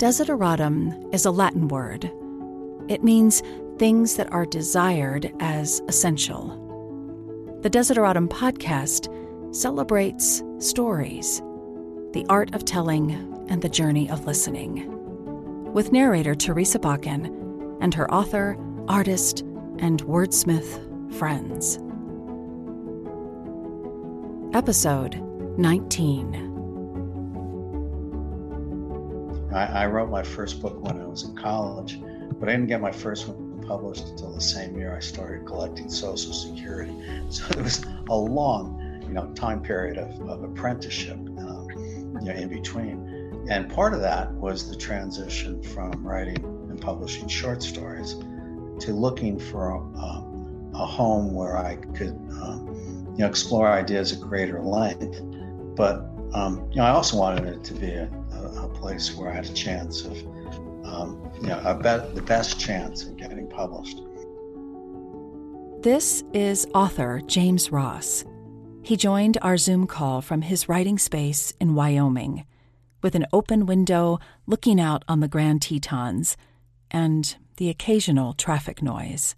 Desideratum is a Latin word. It means things that are desired as essential. The Desideratum podcast celebrates stories, the art of telling, and the journey of listening. With narrator Teresa Bakken and her author, artist, and wordsmith friends. Episode 19. I, I, wrote my first book when I was in college, but I didn't get my first one published until the same year I started collecting Social Security. So there was a long, you know, time period of, of apprenticeship, um, you know, in between. And part of that was the transition from writing and publishing short stories to looking for a, a home where I could, um, you know, explore ideas at greater length. But um, you know, I also wanted it to be a place where I had a chance of, um, you know, bet the best chance of getting published. This is author James Ross. He joined our Zoom call from his writing space in Wyoming, with an open window looking out on the Grand Tetons and the occasional traffic noise.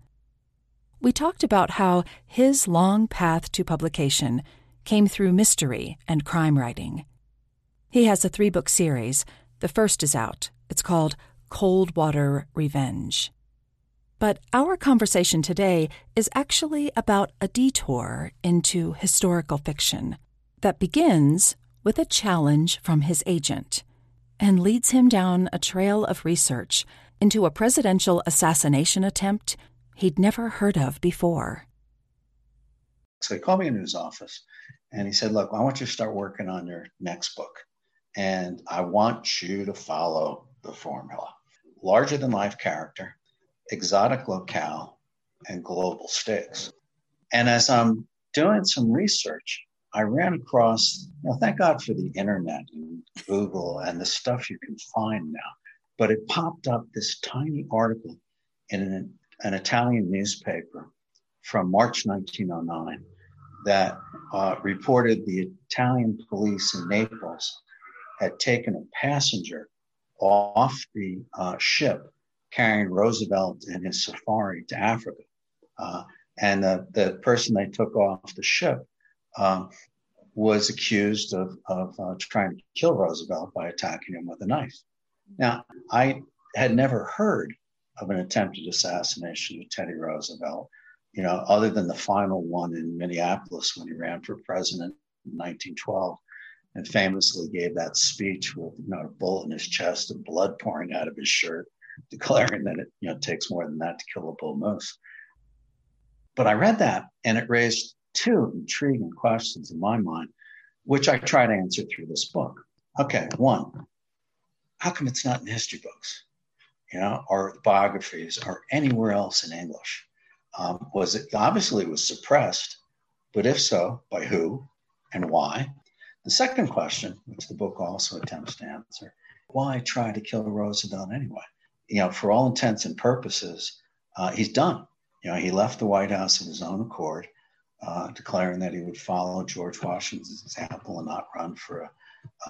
We talked about how his long path to publication came through mystery and crime writing. He has a three book series. The first is out. It's called Cold Water Revenge. But our conversation today is actually about a detour into historical fiction that begins with a challenge from his agent and leads him down a trail of research into a presidential assassination attempt he'd never heard of before. So he called me into his office and he said, Look, I want you to start working on your next book. And I want you to follow the formula larger than life character, exotic locale, and global stakes. And as I'm doing some research, I ran across, you know, thank God for the internet and Google and the stuff you can find now but it popped up this tiny article in an, an Italian newspaper from March 1909 that uh, reported the Italian police in Naples had taken a passenger off the uh, ship carrying Roosevelt and his safari to Africa. Uh, and the, the person they took off the ship um, was accused of, of uh, trying to kill Roosevelt by attacking him with a knife. Now, I had never heard of an attempted assassination of Teddy Roosevelt, you know, other than the final one in Minneapolis when he ran for president in 1912 and famously gave that speech with you know, a bullet in his chest and blood pouring out of his shirt, declaring that it you know takes more than that to kill a bull moose. But I read that and it raised two intriguing questions in my mind, which I try to answer through this book. Okay, one, how come it's not in history books, you know, or biographies or anywhere else in English? Um, was it obviously it was suppressed, but if so, by who and why? The second question, which the book also attempts to answer, why try to kill Roosevelt anyway? You know, for all intents and purposes, uh, he's done. You know, he left the White House of his own accord, uh, declaring that he would follow George Washington's example and not run for a,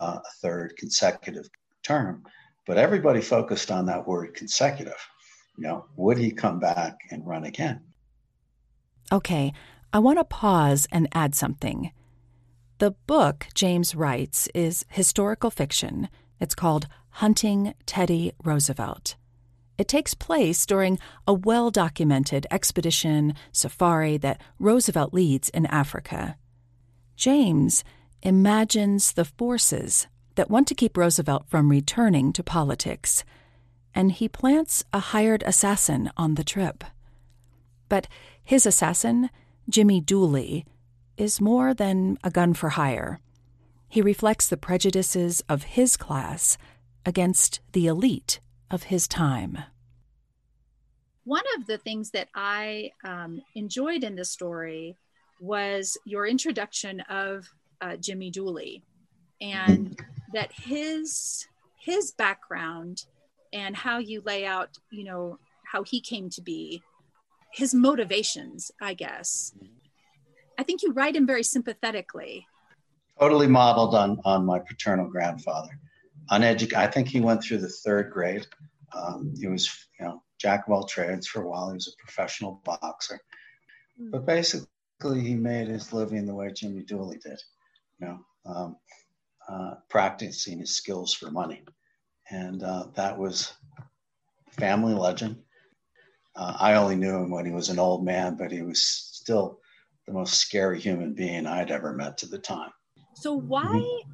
a third consecutive term, but everybody focused on that word consecutive. You know, would he come back and run again? Okay, I want to pause and add something. The book James writes is historical fiction. It's called Hunting Teddy Roosevelt. It takes place during a well documented expedition safari that Roosevelt leads in Africa. James imagines the forces that want to keep Roosevelt from returning to politics, and he plants a hired assassin on the trip. But his assassin, Jimmy Dooley, is more than a gun for hire. He reflects the prejudices of his class against the elite of his time. One of the things that I um, enjoyed in the story was your introduction of uh, Jimmy Dooley and that his his background and how you lay out you know how he came to be his motivations i guess i think you write him very sympathetically totally modeled on on my paternal grandfather uneducated. I think he went through the third grade. Um, he was, you know, jack of all trades for a while. He was a professional boxer, mm. but basically he made his living the way Jimmy Dooley did, you know, um, uh, practicing his skills for money, and uh, that was family legend. Uh, I only knew him when he was an old man, but he was still the most scary human being I'd ever met to the time. So why mm-hmm.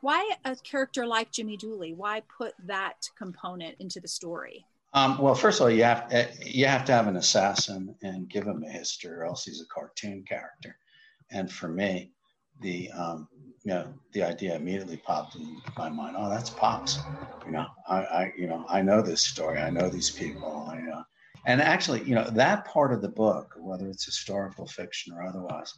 why a character like Jimmy Dooley? Why put that component into the story? Um, well, first of all, you have eh, you have to have an assassin and give him a history, or else he's a cartoon character. And for me, the um, you know the idea immediately popped in my mind. Oh, that's pops. You know, I, I you know I know this story. I know these people. I, uh, and actually, you know, that part of the book, whether it's historical fiction or otherwise,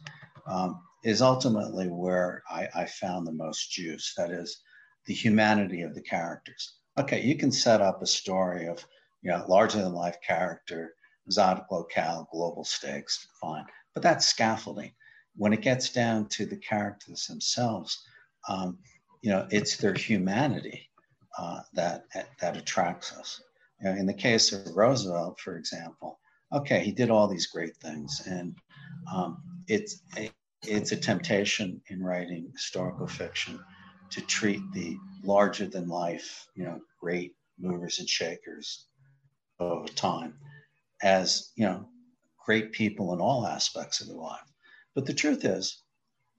um, is ultimately where I, I found the most juice. That is, the humanity of the characters. Okay, you can set up a story of, you know, larger than life character, exotic locale, global stakes, fine. But that's scaffolding. When it gets down to the characters themselves, um, you know, it's their humanity uh, that that attracts us. You know, in the case of Roosevelt, for example, okay, he did all these great things, and um, it's a, it's a temptation in writing historical fiction to treat the larger than life, you know, great movers and shakers of time as you know great people in all aspects of their life. But the truth is,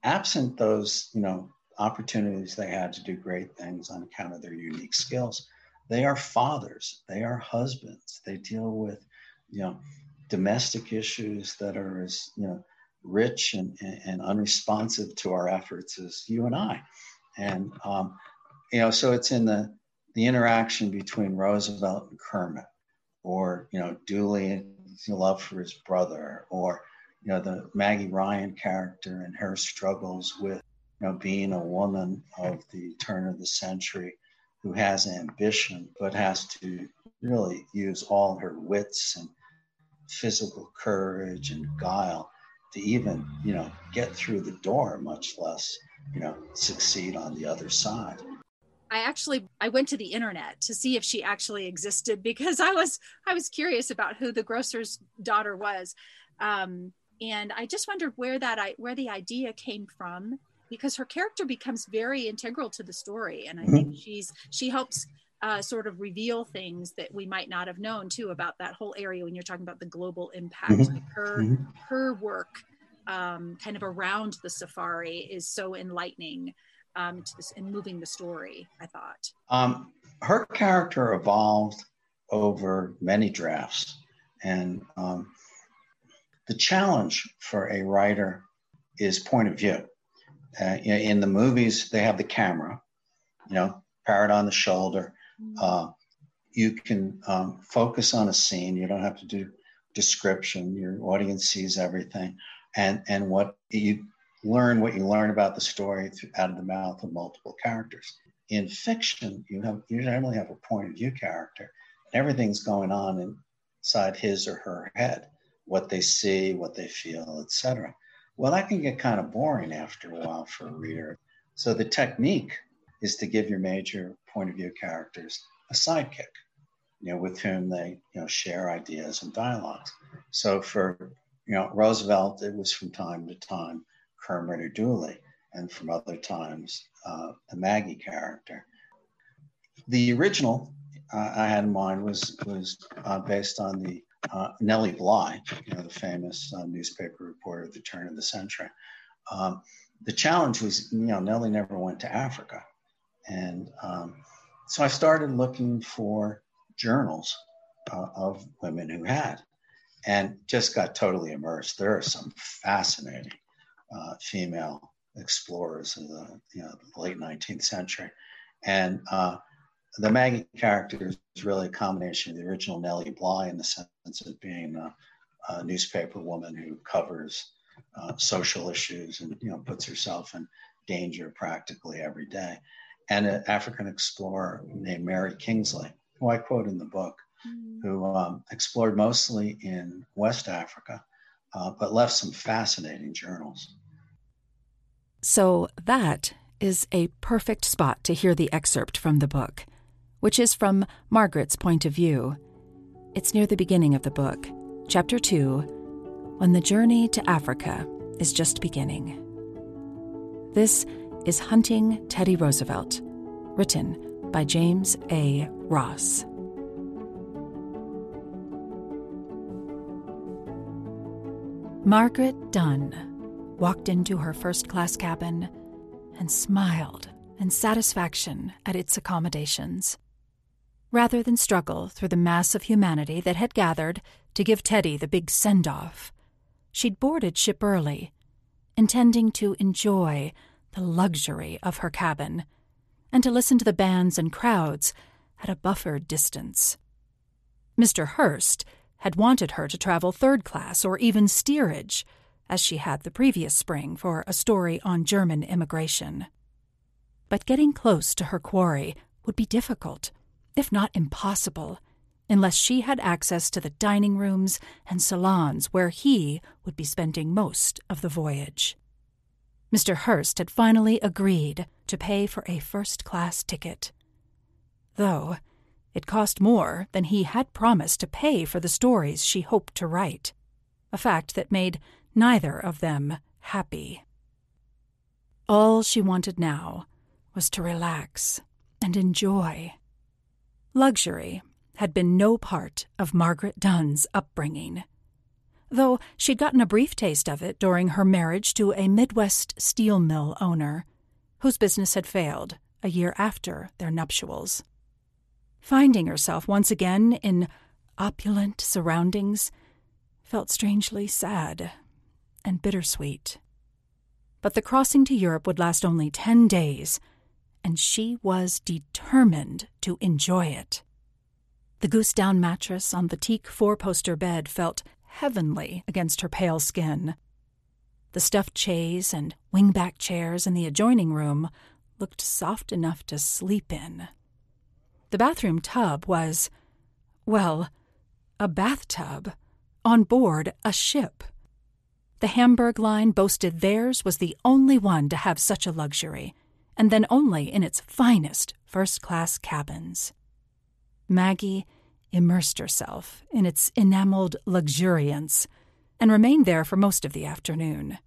absent those you know opportunities they had to do great things on account of their unique skills, they are fathers, they are husbands, they deal with, you know, domestic issues that are as, you know, rich and, and unresponsive to our efforts as you and I. And, um, you know, so it's in the, the interaction between Roosevelt and Kermit, or, you know, Dooley's love for his brother, or, you know, the Maggie Ryan character and her struggles with, you know, being a woman of the turn of the century who has ambition but has to really use all her wits and physical courage and guile to even you know get through the door much less you know succeed on the other side. I actually i went to the internet to see if she actually existed because i was i was curious about who the grocer's daughter was. Um, and i just wondered where that i where the idea came from because her character becomes very integral to the story and i mm-hmm. think she's she helps uh, sort of reveal things that we might not have known too about that whole area when you're talking about the global impact mm-hmm. like her mm-hmm. her work um, kind of around the safari is so enlightening um, to this in moving the story i thought um, her character evolved over many drafts and um, the challenge for a writer is point of view uh, in the movies, they have the camera, you know, parrot on the shoulder. Mm-hmm. Uh, you can um, focus on a scene. You don't have to do description. Your audience sees everything, and and what you learn, what you learn about the story through, out of the mouth of multiple characters. In fiction, you have you generally have a point of view character, and everything's going on inside his or her head, what they see, what they feel, etc. Well, that can get kind of boring after a while for a reader. So the technique is to give your major point of view characters a sidekick, you know, with whom they, you know, share ideas and dialogues. So for, you know, Roosevelt, it was from time to time Kermit or Dooley, and from other times uh, the Maggie character. The original uh, I had in mind was was uh, based on the uh, Nellie Bly, you know, the famous uh, newspaper reporter at the turn of the century. Um, the challenge was, you know, Nellie never went to Africa. And um, so I started looking for journals uh, of women who had and just got totally immersed. There are some fascinating uh, female explorers in the you know, late 19th century. And uh, the Maggie character is really a combination of the original Nellie Bly in the sense of being a, a newspaper woman who covers uh, social issues and you know puts herself in danger practically every day, and an African explorer named Mary Kingsley, who I quote in the book, mm. who um, explored mostly in West Africa, uh, but left some fascinating journals. So that is a perfect spot to hear the excerpt from the book, which is from Margaret's point of view. It's near the beginning of the book, chapter 2, when the journey to Africa is just beginning. This is Hunting Teddy Roosevelt, written by James A. Ross. Margaret Dunn walked into her first class cabin and smiled in satisfaction at its accommodations. Rather than struggle through the mass of humanity that had gathered to give Teddy the big send off, she'd boarded ship early, intending to enjoy the luxury of her cabin and to listen to the bands and crowds at a buffered distance. Mr. Hearst had wanted her to travel third class or even steerage, as she had the previous spring for a story on German immigration. But getting close to her quarry would be difficult, if not impossible, unless she had access to the dining rooms and salons where he would be spending most of the voyage. Mr. Hearst had finally agreed to pay for a first class ticket. Though it cost more than he had promised to pay for the stories she hoped to write, a fact that made neither of them happy. All she wanted now was to relax and enjoy. Luxury had been no part of Margaret Dunn's upbringing though she'd gotten a brief taste of it during her marriage to a Midwest steel mill owner, whose business had failed a year after their nuptials. Finding herself once again in opulent surroundings felt strangely sad and bittersweet. But the crossing to Europe would last only ten days, and she was determined to enjoy it. The goose down mattress on the teak four poster bed felt heavenly against her pale skin. The stuffed chaise and wingback chairs in the adjoining room looked soft enough to sleep in. The bathroom tub was, well, a bathtub on board a ship. The Hamburg line boasted theirs was the only one to have such a luxury, and then only in its finest first class cabins. Maggie immersed herself in its enameled luxuriance and remained there for most of the afternoon.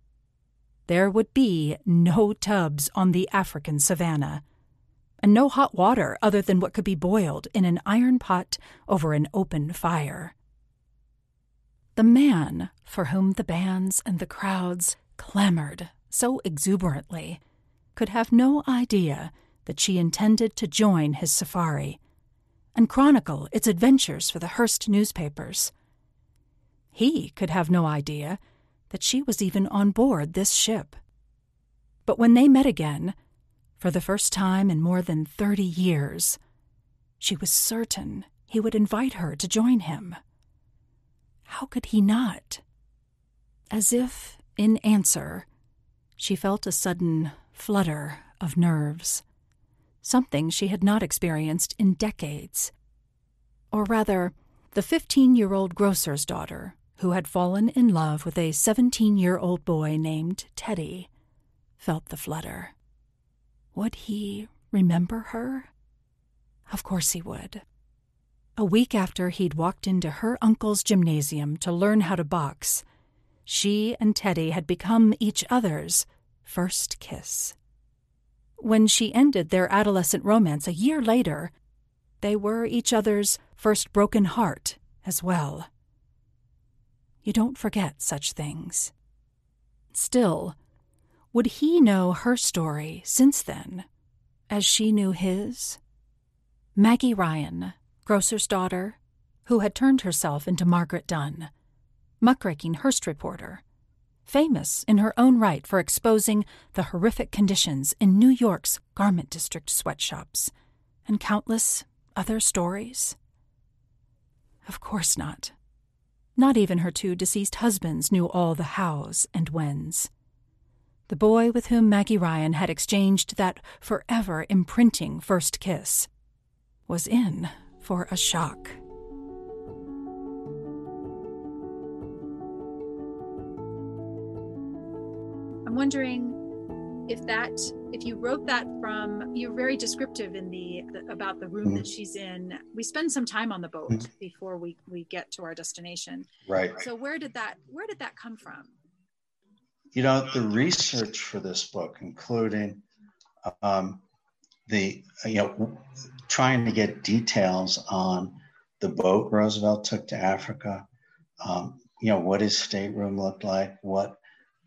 There would be no tubs on the African savannah, and no hot water other than what could be boiled in an iron pot over an open fire. The man for whom the bands and the crowds clamored so exuberantly could have no idea that she intended to join his safari and chronicle its adventures for the Hearst newspapers. He could have no idea that she was even on board this ship. But when they met again, for the first time in more than thirty years, she was certain he would invite her to join him. How could he not? As if, in answer, she felt a sudden flutter of nerves something she had not experienced in decades. Or rather, the 15 year old grocer's daughter, who had fallen in love with a 17 year old boy named Teddy, felt the flutter. Would he remember her? Of course he would. A week after he'd walked into her uncle's gymnasium to learn how to box, she and Teddy had become each other's first kiss. When she ended their adolescent romance a year later, they were each other's first broken heart as well. You don't forget such things. Still, would he know her story since then, as she knew his? Maggie Ryan, grocer's daughter, who had turned herself into Margaret Dunn, muckraking Hearst reporter, famous in her own right for exposing the horrific conditions in New York's garment district sweatshops, and countless other stories? Of course not. Not even her two deceased husbands knew all the hows and whens. The boy with whom Maggie Ryan had exchanged that forever imprinting first kiss was in for a shock. I'm wondering if that if you wrote that from you're very descriptive in the, the about the room mm-hmm. that she's in we spend some time on the boat mm-hmm. before we we get to our destination right so where did that where did that come from you know the research for this book including um, the you know trying to get details on the boat roosevelt took to africa um, you know what his stateroom looked like what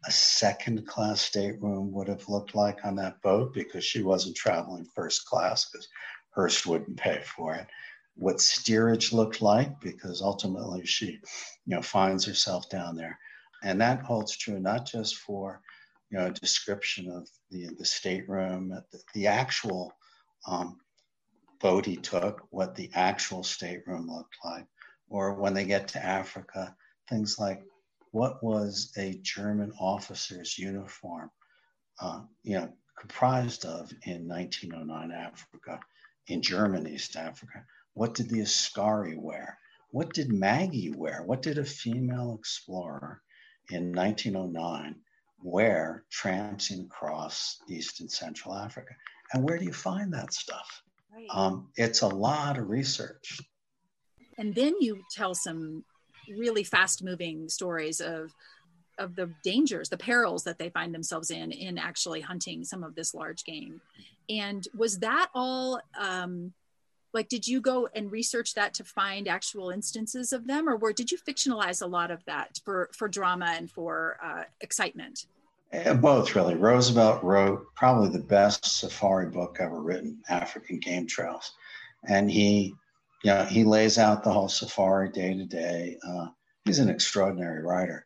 a second class stateroom would have looked like on that boat because she wasn't traveling first class because Hearst wouldn't pay for it. What steerage looked like because ultimately she, you know, finds herself down there, and that holds true not just for, you know, a description of the the stateroom, the, the actual um, boat he took, what the actual stateroom looked like, or when they get to Africa, things like what was a German officer's uniform, uh, you know, comprised of in 1909 Africa, in German East Africa? What did the Askari wear? What did Maggie wear? What did a female explorer in 1909 wear tramping across East and Central Africa? And where do you find that stuff? Right. Um, it's a lot of research. And then you tell some really fast moving stories of of the dangers the perils that they find themselves in in actually hunting some of this large game. And was that all um like did you go and research that to find actual instances of them or where did you fictionalize a lot of that for for drama and for uh, excitement? Eh, both really. Roosevelt wrote probably the best safari book ever written african game trails. And he yeah, he lays out the whole safari day to day. Uh, he's an extraordinary writer.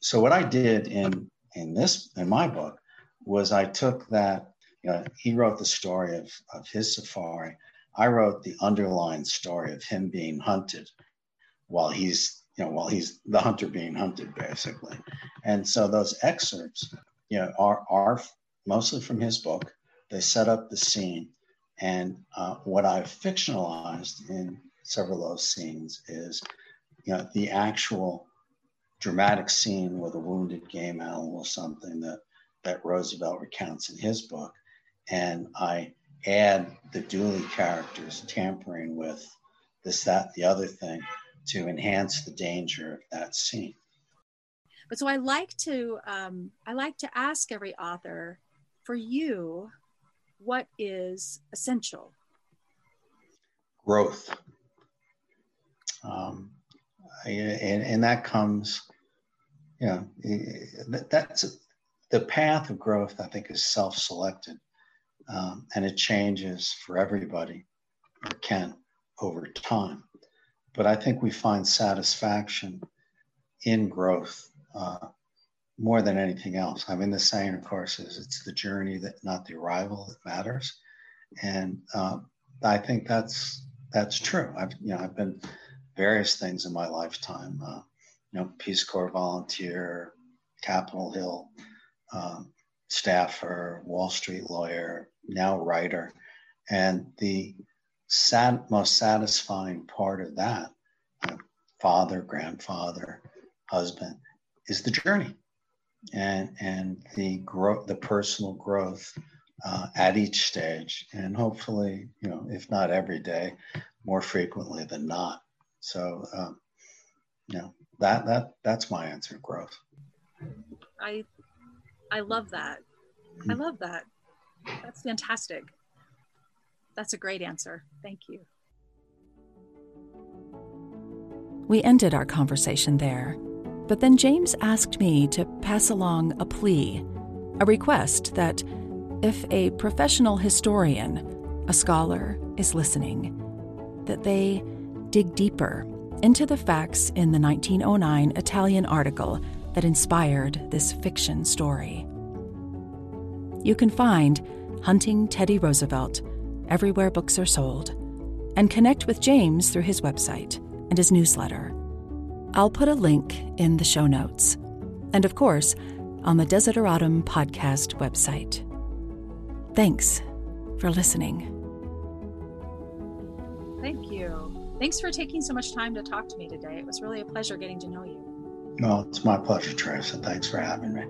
So what I did in in this in my book was I took that. You know, he wrote the story of of his safari. I wrote the underlying story of him being hunted while he's you know while he's the hunter being hunted basically. And so those excerpts, you know, are are mostly from his book. They set up the scene and uh, what I've fictionalized in several of those scenes is, you know, the actual dramatic scene with a wounded game animal or something that that Roosevelt recounts in his book, and I add the Dooley characters tampering with this, that, the other thing to enhance the danger of that scene. But so I like to um, I like to ask every author, for you, what is essential? Growth. Um, and, and that comes, you know, that's the path of growth, I think, is self selected um, and it changes for everybody or can over time. But I think we find satisfaction in growth uh, more than anything else. I mean, the saying, of course, is it's the journey that not the arrival that matters, and uh, I think that's that's true. I've you know I've been various things in my lifetime. Uh, you know, Peace Corps volunteer, Capitol Hill um, staffer, Wall Street lawyer, now writer, and the sad, most satisfying part of that, uh, father, grandfather, husband, is the journey and and the growth, the personal growth uh, at each stage, and hopefully, you know, if not every day, more frequently than not. So, um, you know, that that that's my answer. Growth. I I love that. I hmm. love that. That's fantastic. That's a great answer. Thank you. We ended our conversation there but then James asked me to pass along a plea, a request that if a professional historian, a scholar, is listening, that they dig deeper into the facts in the 1909 Italian article that inspired this fiction story. You can find Hunting Teddy Roosevelt everywhere books are sold, and connect with James through his website and his newsletter I'll put a link in the show notes. And of course, on the Desideratum podcast website. Thanks for listening. Thank you. Thanks for taking so much time to talk to me today. It was really a pleasure getting to know you. Well, it's my pleasure, Teresa. Thanks for having me.